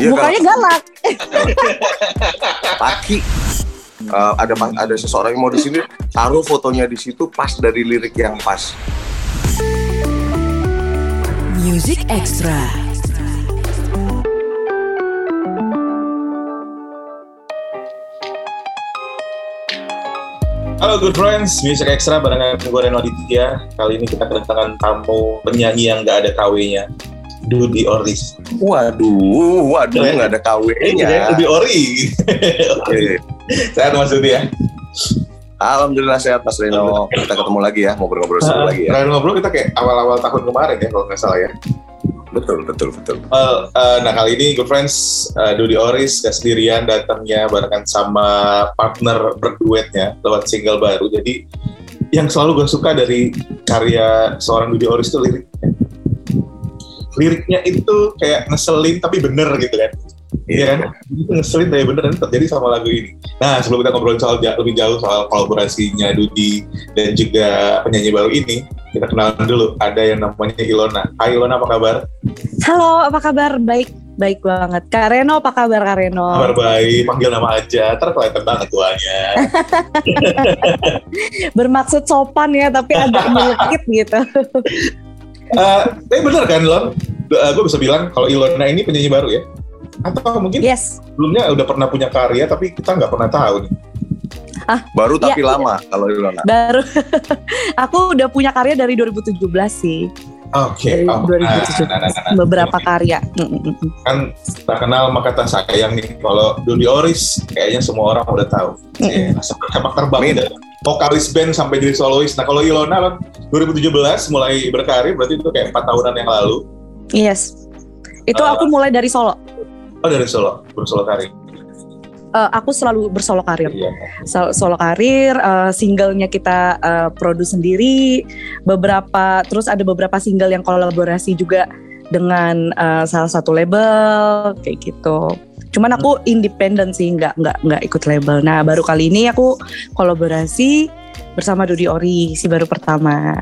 Iya, Mukanya galak. Laki. Eh, ada ada seseorang yang mau di sini taruh fotonya di situ pas dari lirik yang pas. Music Extra. Halo good friends, Music Extra barengan gue Reno Aditya. Kali ini kita kedatangan tamu penyanyi yang gak ada KW-nya. Dudi Oris. Waduh, waduh Keren. nggak ada KW-nya. Dudi Ori. Oke. Sehat Mas Dudi ya. Alhamdulillah sehat Mas Reno. Kita ketemu lagi ya, ngobrol-ngobrol seru lagi ya. Terakhir ngobrol kita kayak awal-awal tahun kemarin ya kalau nggak salah ya. Betul, betul, betul. Well, eh, nah kali ini good friends, eh, Dudi Oris gak sendirian datangnya barengan sama partner berduetnya lewat single baru. Jadi yang selalu gue suka dari karya seorang Dudi Oris itu liriknya. Liriknya itu kayak ngeselin tapi bener gitu kan. Iya kan? Itu ngeselin tapi bener dan terjadi sama lagu ini. Nah sebelum kita ngobrol soal lebih jauh soal kolaborasinya Dudi dan juga penyanyi baru ini, kita kenalan dulu. Ada yang namanya Ilona. Hai Ilona, apa kabar? Halo, apa kabar? Baik, baik banget. Kak Reno, apa kabar Kak Reno? Kabar baik, panggil nama aja, ntar kelihatan banget tuanya. Bermaksud sopan ya, tapi agak nyelekit gitu. Eh, tapi bener kan Lon? gue bisa bilang kalau Ilona ini penyanyi baru ya? Atau mungkin Yes. sebelumnya udah pernah punya karya tapi kita nggak pernah tahu nih. Baru tapi Iya, lama kalau Ilona. Baru aku udah punya karya dari 2017 sih. Oke, Dari oh, 2017. nah, nah, nah, nah. Beberapa karya. Mm, mm, mm. kan tak kenal maka tak sayang nih. Kalau Dodi Oris kayaknya semua orang udah tahu. Mm-mm. Eh, sepak terbang vokalis band sampai jadi solois. Nah kalau Ilona kan 2017 mulai berkarir berarti itu kayak empat tahunan yang lalu. Yes. Itu Uh, aku mulai dari solo. Oh dari solo, bersolo karir. Eh, aku selalu bersolo karir. Iya. Sol- solo karir, eh, singlenya kita eh, produce sendiri, beberapa terus ada beberapa single yang kolaborasi juga dengan eh, salah satu label kayak gitu. Cuman aku independen sih, nggak nggak nggak ikut label. Nah baru kali ini aku kolaborasi bersama Dudi Ori si baru pertama.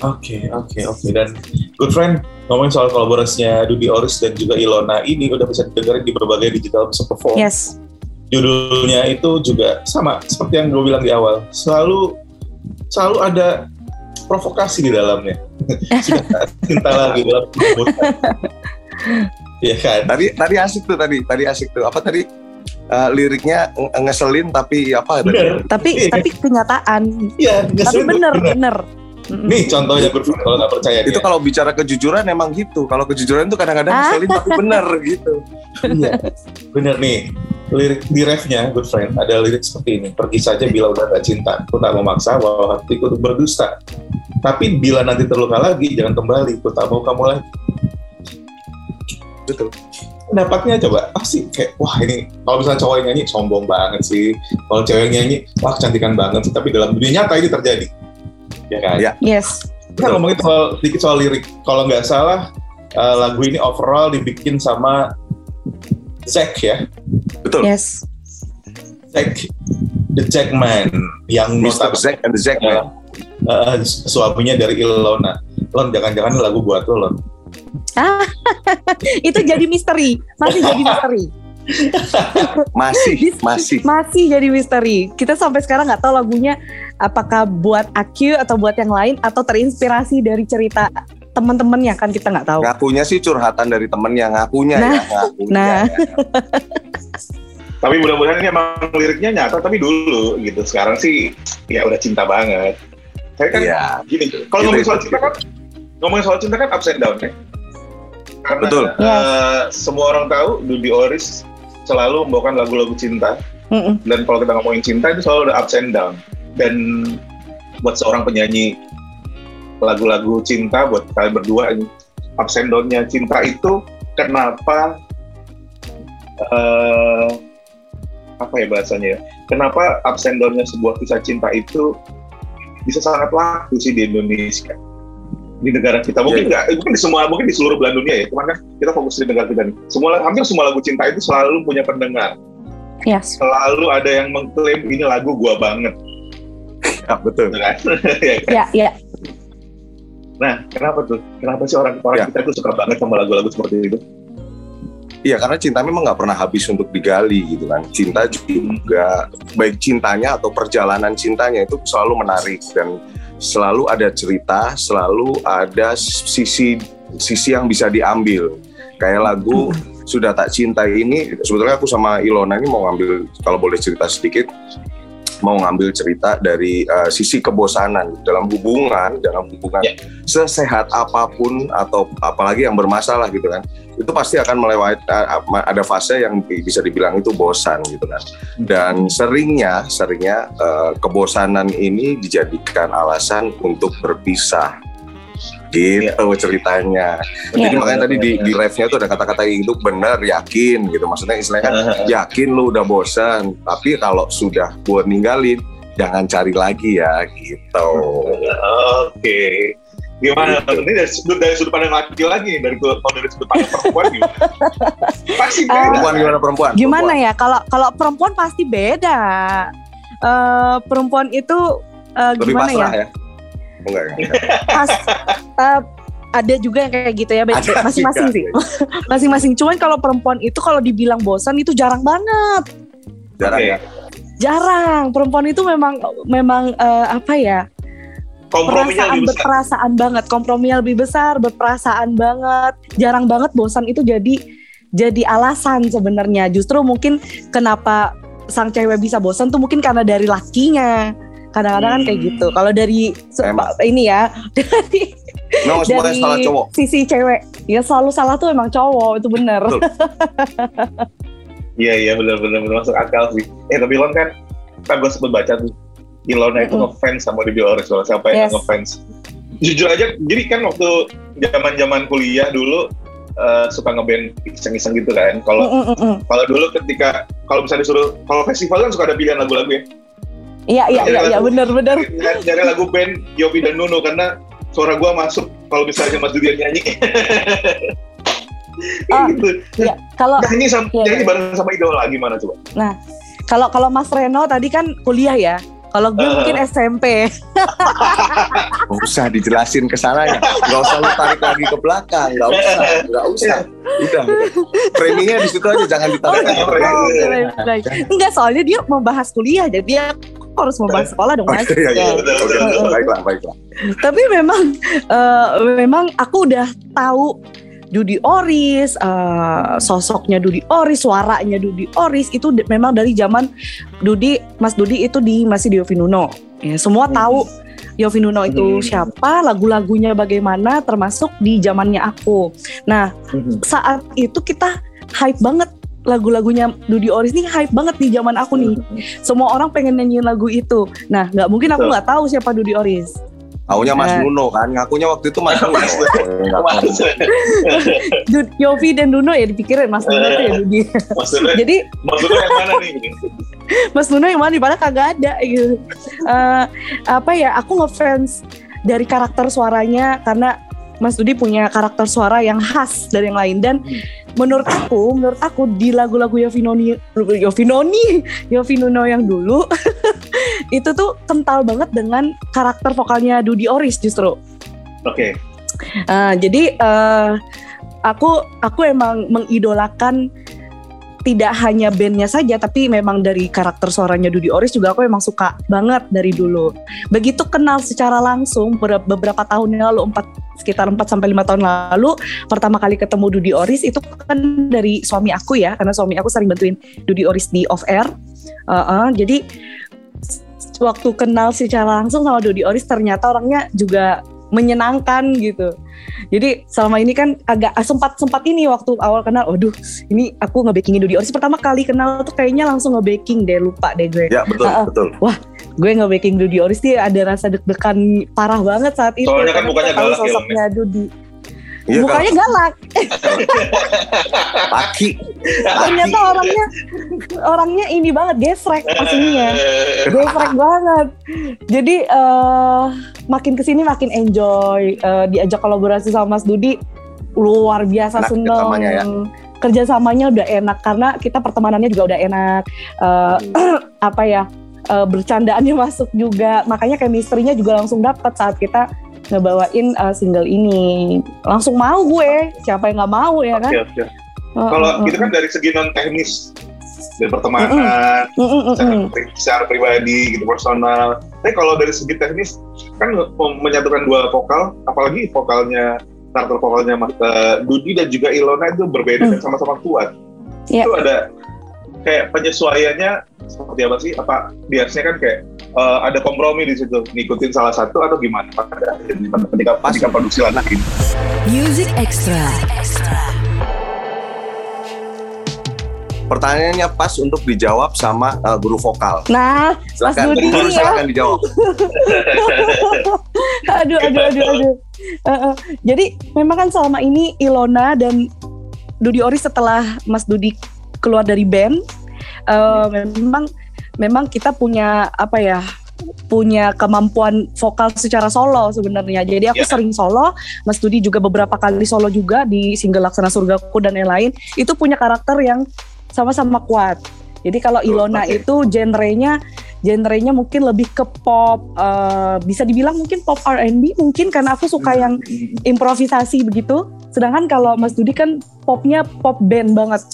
Oke, oke, oke. Dan good friend, ngomongin soal kolaborasinya Dudi Oris dan juga Ilona ini udah bisa didengarin di berbagai digital music platform. Yes, Judulnya itu juga sama seperti yang gue bilang di awal. Selalu selalu ada provokasi di dalamnya. Sudah cinta lagi dalam. Iya kan? Tadi tadi asik tuh tadi, tadi asik tuh. Apa tadi? Eh, liriknya nge- ngeselin tapi apa tadi? Bener. tapi Iya. tapi kenyataan. Iya, Tapi ngeselin, bener bener. bener. Nih contohnya kalau nggak percaya Itu dia. kalau bicara kejujuran emang gitu. Kalau kejujuran itu kadang-kadang Ah. ngeselin tapi bener gitu. Iya, bener nih. Lirik di refnya, good friend, ada lirik seperti ini. Pergi saja bila udah gak cinta. Ku tak memaksa bahwa hatiku untuk berdusta. Tapi bila nanti terluka lagi, jangan kembali. Ku tak mau kamu lagi. Betul. Pendapatnya coba, pasti kayak, wah ini, kalau misalnya cowok yang nyanyi, sombong banget sih. Kalau cewek yang nyanyi, wah kecantikan banget sih. Tapi dalam dunia nyata ini terjadi. Ya kan? Iya. Yes. Kita ngomongin soal, sedikit soal lirik. Kalau nggak salah, eh, lagu ini overall dibikin sama Zack ya. Betul. Yes. Zack the Jackman yang Mr. Zack and the Zack eh, man. eh, suaminya dari Ilona. Lon jangan-jangan lagu buat lo Lon. Itu jadi misteri. Masih jadi misteri. Masih, masih. Masih jadi misteri. Kita sampai sekarang nggak tahu lagunya apakah buat AQ atau buat yang lain atau terinspirasi dari cerita teman-temannya kan kita nggak tahu. Ngakunya sih curhatan dari temennya, ngakunya Nah, ya, ngakunya. nah. ya. Tapi mudah-mudahan ini emang liriknya nyata tapi dulu gitu. Sekarang sih ya udah cinta banget. Saya kan Iya. gini, kalau ngomongin soal cinta kan ngomongin soal cinta kan upside down ya. Karena Betul. eh, semua orang tahu Dudi Oris selalu membawakan lagu-lagu cinta Mm-mm. dan kalau kita ngomongin cinta itu selalu ada ups and down dan buat seorang penyanyi lagu-lagu cinta buat kalian berdua ini. Ups and down-nya. Cinta itu kenapa eh apa ya bahasanya ya? Kenapa ups and down-nya sebuah kisah cinta itu bisa sangat laku sih di Indonesia? Di negara kita. Mungkin nggak mungkin di semua mungkin di seluruh belahan dunia ya. Cuman kan kita fokus di negara kita nih. Semua hampir semua lagu cinta itu selalu punya pendengar. Yes. selalu ada yang mengklaim ini lagu gua banget. Ya, betul. kan? Ya kan? Ya, ya. Nah kenapa tuh kenapa sih orang orang Ya. kita tuh suka banget sama lagu-lagu seperti itu Iya karena cinta memang nggak pernah habis untuk digali gitu kan. Cinta juga baik cintanya atau perjalanan cintanya itu selalu menarik dan selalu ada cerita, selalu ada sisi sisi yang bisa diambil. Kayak lagu sudah tak cinta ini sebetulnya aku sama Ilona ini mau ngambil kalau boleh cerita sedikit mau ngambil cerita dari uh, sisi kebosanan dalam hubungan dalam hubungan Ya. sesehat apa pun atau apalagi yang bermasalah gitu kan itu pasti akan melewati uh, ada fase yang bi- bisa dibilang itu bosan gitu kan dan seringnya seringnya uh, kebosanan ini dijadikan alasan untuk berpisah gitu ceritanya jadi Iya. makanya tadi di di live-nya itu ada kata-kata itu benar yakin gitu maksudnya istilahnya kan yakin lu udah bosan tapi kalau sudah buat ninggalin jangan cari lagi ya gitu Oke. Gimana? Ini dari sudut dari sudut pandang laki-laki dari kalau dari sudut pandang perempuan gimana? Pasti beda. perempuan gimana perempuan Gimana Perempuan. ya? Kalau kalau perempuan pasti beda. Eh perempuan itu eh, lebih gimana pasrah ya? ya enggak ya Pas, eh, ada juga yang kayak gitu ya, masing-masing sih. Masing-masing. Cuman kalau perempuan itu kalau dibilang bosan itu jarang banget. jarang ya Jarang. Perempuan itu memang memang eh, apa ya? Komprominya perasaan lebih besar. berperasaan banget, komprominya lebih besar, berperasaan banget. Jarang banget bosan itu jadi jadi alasan sebenarnya. Justru mungkin kenapa sang cewek bisa bosan tuh mungkin karena dari lakinya. Kadang-kadang kan kayak Hmm. gitu. Kalau dari Emang. ini ya, dari Memang semuanya dari salah cowok sisi cewek, ya selalu salah tuh emang cowok itu bener. Iya iya benar benar masuk akal sih. Eh tapi Ilon kan kan gue sempet baca tuh Ilona itu Mm-mm. ngefans sama Debbie Oris kalau siapa yang Yes. ngefans. Jujur aja, jadi kan waktu zaman zaman kuliah dulu eh, suka ngeband iseng-iseng gitu kan. Kalau Mm, mm, mm. kalau dulu ketika kalau bisa disuruh kalau festival kan suka ada pilihan lagu-lagu ya. Iya iya iya iya bener bener. Nyari, nyari lagu band Yopi dan Nuno karena suara gua masuk kalau misalnya Mas Dudian nyanyi. Ah, gitu. Iya kalau Nyanyi sama Iya, nyanyi iya. bareng sama idola gimana coba? kalau kalau Mas Reno tadi kan kuliah ya. Kalau gue Uh. mungkin SMP. nggak usah dijelasin ke sananya nggak usah lu tarik lagi ke belakang nggak usah nggak usah udah udah framingnya di situ aja jangan ditarik lagi ke Oh, belakang oke, baik, baik. Enggak soalnya dia membahas kuliah jadi dia harus membahas sekolah dong mas. iya, iya, baiklah, baiklah. Tapi memang eh, memang aku udah tahu Dudi Oris, eh, sosoknya Dudi Oris, suaranya Dudi Oris itu memang dari zaman Dudi, Mas Dudi itu di masih di Yovinuno. Ya, semua tahu Yovinuno itu Hmm. siapa, lagu-lagunya bagaimana, termasuk di zamannya aku. Nah, saat itu kita hype banget lagu-lagunya Dudi Oris nih hype banget di zaman aku nih. Semua orang pengen nyanyiin lagu itu. Nah, nggak mungkin aku nggak tahu siapa Dudi Oris. Taunya Mas Eh. Nuno kan, ngakunya waktu itu Mas Nuno. Mas- tahu. Dud, Yofi dan Nuno ya dipikirin Mas Nuno tuh ya Dudi. Maksudnya, Jadi maksudnya yang mana nih? Mas Nuno yang mana padahal kagak ada gitu. Eh, apa ya? Aku ngefans dari karakter suaranya karena Mas Dudi punya karakter suara yang khas dari yang lain dan menurut aku, menurut aku di lagu-lagu Yovinoni, Yovinoni, Yovinuno yang dulu itu tuh kental banget dengan karakter vokalnya Dudi Oris justru. Oke. Eh, jadi eh, aku aku emang mengidolakan tidak hanya bandnya saja tapi memang dari karakter suaranya Dudi Oris juga aku emang suka banget dari dulu. Begitu kenal secara langsung ber- beberapa tahun yang lalu empat sekitar 4 sampai lima tahun lalu pertama kali ketemu Dudi Oris itu kan dari suami aku ya karena suami aku sering bantuin Dudi Oris di off air. Eh, eh, jadi waktu kenal secara langsung sama Dudi Oris ternyata orangnya juga menyenangkan gitu. Jadi selama ini kan agak ah, sempat sempat ini waktu awal kenal, waduh ini aku nge-backingin Dudi Oris pertama kali kenal tuh kayaknya langsung nge-backing deh lupa deh gue. Ya betul, Ah, ah. betul. Gue nge-backing Dudi Oris dia ada rasa deg-degan parah banget saat itu. Soalnya kan tahu galak ya, sosoknya Dudi. Iya kan, Mukanya galak. laki. Ternyata orangnya orangnya ini banget gesrek aslinya. Geprek banget. Jadi eh makin ke sini makin enjoy eh, diajak kolaborasi sama Mas Dudi luar biasa Enak seneng. kerjasamanya ya? Kerjasamanya udah enak karena kita pertemanannya juga udah enak. Eh, apa ya eh, bercandaannya masuk juga. Makanya chemistry-nya juga langsung dapat saat kita ngebawain eh, single ini. Langsung mau gue. Siapa yang nggak mau ya kan? Oke, oke. Oh, Kalau oh, itu oh. kan dari segi non teknis, dari pertemanan, Mm, mm, mm, secara, mm. secara pribadi gitu personal. Tapi kalau dari segi teknis kan menyatukan dua vokal, apalagi vokalnya karakter vokalnya Mas eh, Dudi dan juga Ilona itu berbeda dan sama-sama kuat. Iya. Itu ada kayak penyesuaiannya seperti apa sih? Apa biasanya kan kayak eh, ada kompromi di situ, ngikutin salah satu atau gimana? Pada akhirnya, ketika ketika produksi lagi. Music Extra. Pertanyaannya pas untuk dijawab sama uh, guru vokal. Nah, Mas Silakan, Dudi guru ya. silakan dijawab. aduh, aduh, aduh, aduh. Eh, eh. Jadi memang kan selama ini Ilona dan Dudi Ori setelah Mas Dudi keluar dari band, eh, memang memang kita punya apa ya? punya kemampuan vokal secara solo sebenarnya. Jadi aku Ya. sering solo, Mas Dudi juga beberapa kali solo juga di single Laksana Surgaku dan lain-lain. Itu punya karakter yang sama-sama kuat. Jadi kalau Ilona oke. itu genrenya genrenya mungkin lebih ke pop, eh, bisa dibilang mungkin pop R&B mungkin karena aku suka yang improvisasi begitu. Sedangkan kalau Mas Dudi kan popnya pop band banget,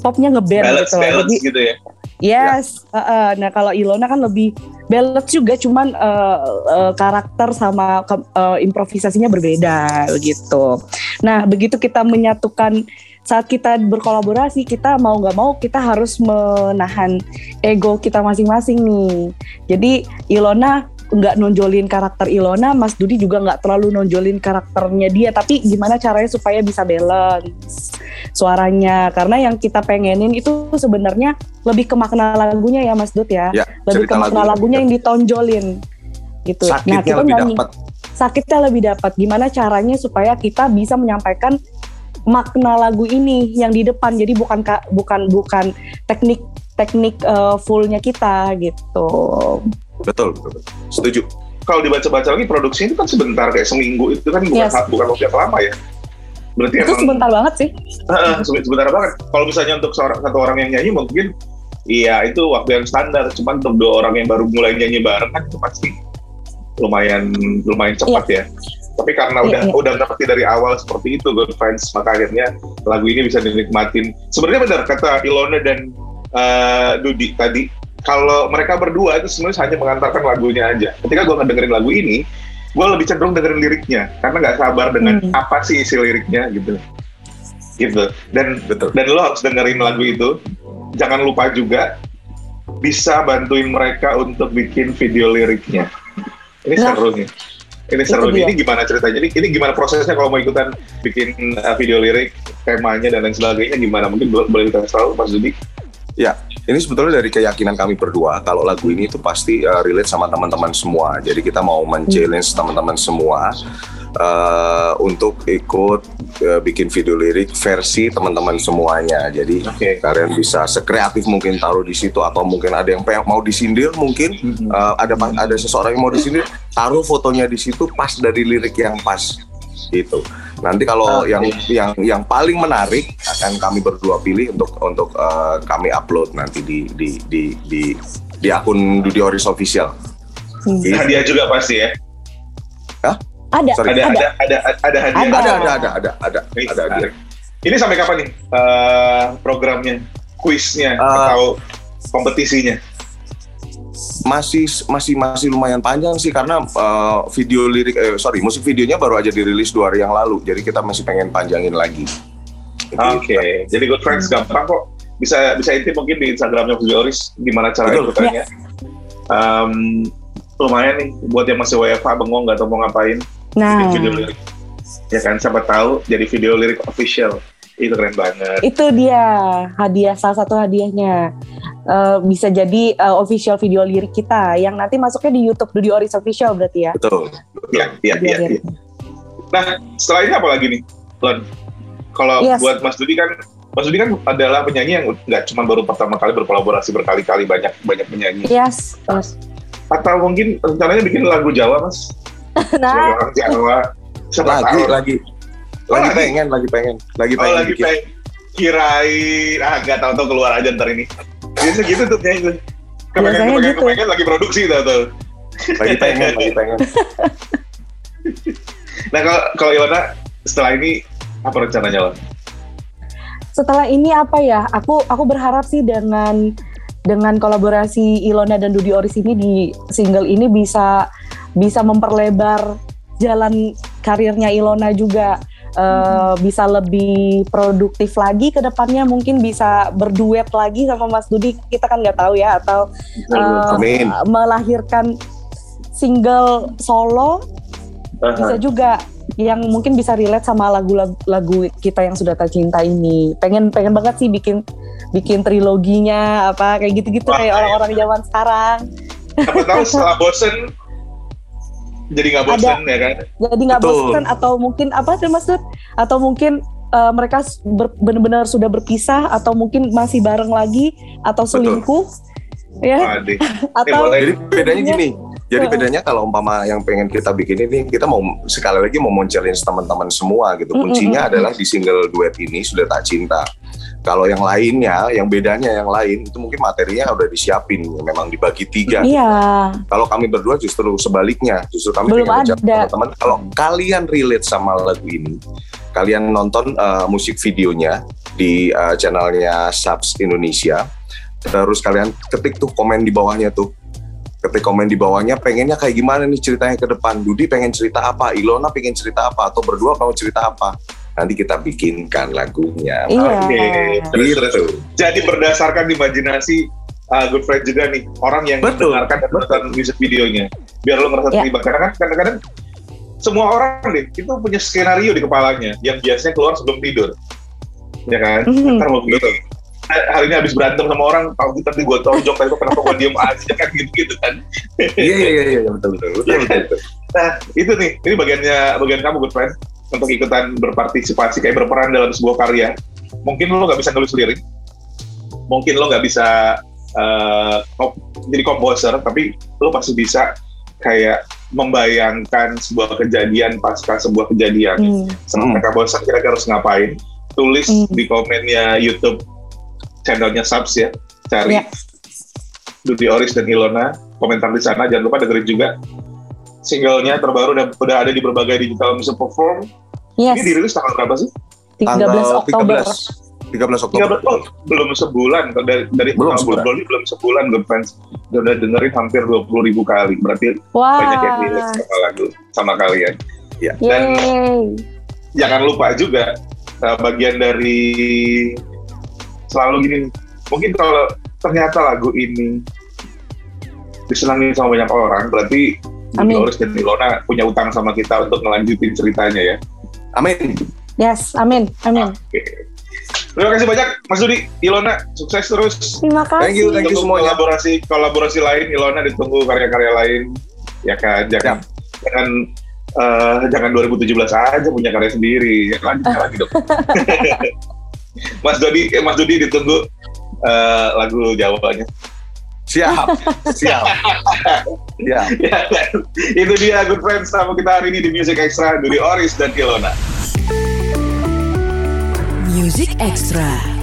popnya ngeband balance gitu. balance Jadi gitu ya. yes, eh, eh. nah kalau Ilona kan lebih balance juga, cuman eh, eh, karakter sama eh, improvisasinya berbeda gitu. Nah begitu kita menyatukan saat kita berkolaborasi kita mau nggak mau kita harus menahan ego kita masing-masing nih. Jadi Ilona nggak nonjolin karakter Ilona, Mas Dudi juga nggak terlalu nonjolin karakternya dia. Tapi gimana caranya supaya bisa balance suaranya? Karena yang kita pengenin itu sebenarnya lebih ke makna lagunya ya Mas Dud ya. Ya, lebih ke makna lagunya yang ditonjolin gitu. sakitnya kita lebih nyanyi dapat. sakitnya lebih dapat. Gimana caranya supaya kita bisa menyampaikan makna lagu ini yang di depan. Jadi bukan ka- bukan bukan teknik teknik eh, fullnya kita gitu. Betul, betul. Setuju. Kalau dibaca-baca lagi produksi itu kan sebentar kayak seminggu itu kan bukan Yes. bukan waktu yang lama ya. Berarti Itu emang sebentar banget sih. Heeh, sebe- sebentar banget. Kalau misalnya untuk seorang satu orang yang nyanyi mungkin iya itu waktu yang standar. Cuman untuk dua orang yang baru mulai nyanyi bareng kan itu pasti lumayan lumayan cepat ya. Tapi karena Iya, udah iya. udah ngerti dari awal seperti itu good friends, maka akhirnya lagu ini bisa dinikmatin. Sebenarnya benar kata Ilona dan eh, Dudi tadi, kalau mereka berdua itu sebenarnya hanya mengantarkan lagunya aja. Ketika gue ngedengerin lagu ini, gue lebih cenderung dengerin liriknya. Karena nggak sabar dengan Hmm. apa sih isi liriknya gitu. Gitu. Dan Betul. dan lo harus dengerin lagu itu. Jangan lupa juga bisa bantuin mereka untuk bikin video liriknya. Ini Nah, seru nih. Ini seru nih. ini gimana ceritanya? Ini, ini gimana prosesnya kalau mau ikutan bikin uh, video lirik temanya dan lain sebagainya? Gimana? Mungkin bo- boleh kita tahu Mas Dudi Ini sebetulnya dari keyakinan kami berdua kalau lagu ini itu pasti uh, relate sama teman-teman semua. Jadi kita mau men-challenge teman-teman semua uh, untuk ikut uh, bikin video lirik versi teman-teman semuanya. Jadi oke kalian bisa sekreatif mungkin taruh di situ atau mungkin ada yang mau disindir mungkin uh, ada ada seseorang yang mau disindir taruh fotonya di situ pas dari lirik yang pas gitu. Nanti kalau Oke. yang yang yang paling menarik akan kami berdua pilih untuk untuk uh, kami upload nanti di di di di di akun Dudi Oris official. Hmm. Gitu. hadiah juga pasti ya Ada, Sorry. ada ada. ada ada ada hadiah Ada. Ada ada ada ada ada ada hadiah. ini sampai kapan nih uh, programnya kuisnya Uh, atau kompetisinya masih masih masih lumayan panjang sih karena uh, video lirik eh sorry musik videonya baru aja dirilis dua hari yang lalu jadi kita masih pengen panjangin lagi. Oke, jadi good friends gampang kok. Bisa bisa intip mungkin di Instagramnya Fuji Oris gimana cara Betul. ikutannya. Em, lumayan nih buat yang masih WFH bengong nggak tahu mau ngapain Nah, bikin video lirik. Ya kan siapa tahu jadi video lirik official itu keren banget. itu dia hadiah salah satu hadiahnya. Eh, bisa jadi eh, official video lirik kita yang nanti masuknya di YouTube Dudi Oris official berarti ya. Betul. Iya iya iya. iya. Nah setelah ini apa lagi nih, Lon? Kalau Yes. buat Mas Dudi kan, Mas Dudi kan adalah penyanyi yang nggak cuma baru pertama kali berkolaborasi berkali-kali banyak banyak penyanyi. Yes, yes. Atau mungkin rencananya bikin lagu Jawa Mas? Nah, orang Jawa. Siapa Lagi tahu. lagi Oh, lagi lagi? pengen lagi pengen lagi Oh pengen lagi bikin. pengen kirain ah nggak tahu tuh keluar aja ntar ini. Biasa gitu tuh kayaknya. Kepengen Biasanya kepengen gitu. kepengen lagi produksi tuh tuh. lagi pengen lagi pengen. Nah kalau kalau Ilona setelah ini apa rencananya lo? setelah ini apa ya? Aku aku berharap sih dengan dengan kolaborasi Ilona dan Dudi Oris ini di single ini bisa bisa memperlebar jalan karirnya Ilona juga uh, bisa lebih produktif lagi ke depannya mungkin bisa berduet lagi sama Mas Dudi kita kan nggak tahu ya atau uh, melahirkan single solo uh-huh. bisa juga yang mungkin bisa relate sama lagu-lagu kita yang sudah tak cinta ini. Pengen pengen banget sih bikin bikin triloginya apa kayak gitu-gitu kayak orang-orang zaman sekarang. Tahu setelah bosen jadi nggak bosen ya kan? Jadi nggak bosen atau mungkin apa sih maksud? Atau mungkin uh, mereka benar-benar sudah berpisah atau mungkin masih bareng lagi atau selingkuh? Betul. Ya. atau jadi bedanya gini jadi bedanya kalau umpama yang pengen kita bikin ini kita mau sekali lagi mau challenge teman-teman semua gitu. Kuncinya mm -hmm. adalah di single duet ini sudah tak cinta. Kalau yang lainnya, yang bedanya yang lain itu mungkin materinya udah disiapin, memang dibagi tiga. Iya. Kalau kami berdua justru sebaliknya, justru kami Belum pengen teman-teman kalau kalian relate sama lagu ini, kalian nonton uh, musik videonya di uh, channelnya Subs Indonesia, terus kalian ketik tuh komen di bawahnya tuh. Ketik komen di bawahnya pengennya kayak gimana nih ceritanya ke depan? Dudi pengen cerita apa? Ilona pengen cerita apa? Atau berdua mau cerita apa nanti kita bikinkan lagunya iya. oke okay. gitu. jadi berdasarkan imajinasi uh, good friend juga nih orang yang Betul. mendengarkan dan nonton music videonya biar lo ngerasa yeah. terlibat karena kan kadang-kadang semua orang deh itu punya skenario di kepalanya yang biasanya keluar sebelum tidur ya kan mm -hmm. ntar mau begini hari ini habis berantem sama orang tahu kita gue tonjok tapi kenapa gue diem aja kan gitu gitu kan iya iya iya iya betul betul betul, betul, betul. nah itu nih ini bagiannya bagian kamu good friend untuk ikutan berpartisipasi kayak berperan dalam sebuah karya mungkin lo nggak bisa nulis lirik mungkin lo nggak bisa uh, jadi komposer tapi lo pasti bisa kayak membayangkan sebuah kejadian pasca sebuah kejadian hmm. sama mereka bosan kira-kira harus ngapain tulis hmm. di komennya YouTube channelnya Subs ya, cari yeah. Dudi Oris dan Ilona, komentar di sana. Jangan lupa dengerin juga singlenya terbaru dan udah ada di berbagai digital music platform. Yes. Ini dirilis tanggal berapa sih? 13 tanggal Oktober. 13. 13 Oktober. 13, oh, belum sebulan dari dari belum sebulan. Ini belum sebulan gue fans udah dengerin hampir 20 ribu kali. Berarti wow. banyak yang dirilis sama lagu sama kalian. Ya. Dan Yay. jangan lupa juga uh, bagian dari selalu gini mungkin kalau ternyata lagu ini disenangi sama banyak orang berarti Amin. Doris dan Ilona punya utang sama kita untuk ngelanjutin ceritanya ya Amin yes Amin Amin okay. Terima kasih banyak Mas Dudi, Ilona, sukses terus. Terima kasih. Thank you, thank you semuanya. Kolaborasi kolaborasi lain, Ilona ditunggu karya-karya lain. Ya kan, jangan ya. jangan uh, jangan 2017 aja punya karya sendiri. Ya, lanjut lagi dong. Mas Dodi, eh, Mas Dodi ditunggu uh, lagu Jawanya. Siap, siap. ya. ya itu dia Good Friends sama kita hari ini di Music Extra Dudi Oris dan Ilona. Music Extra.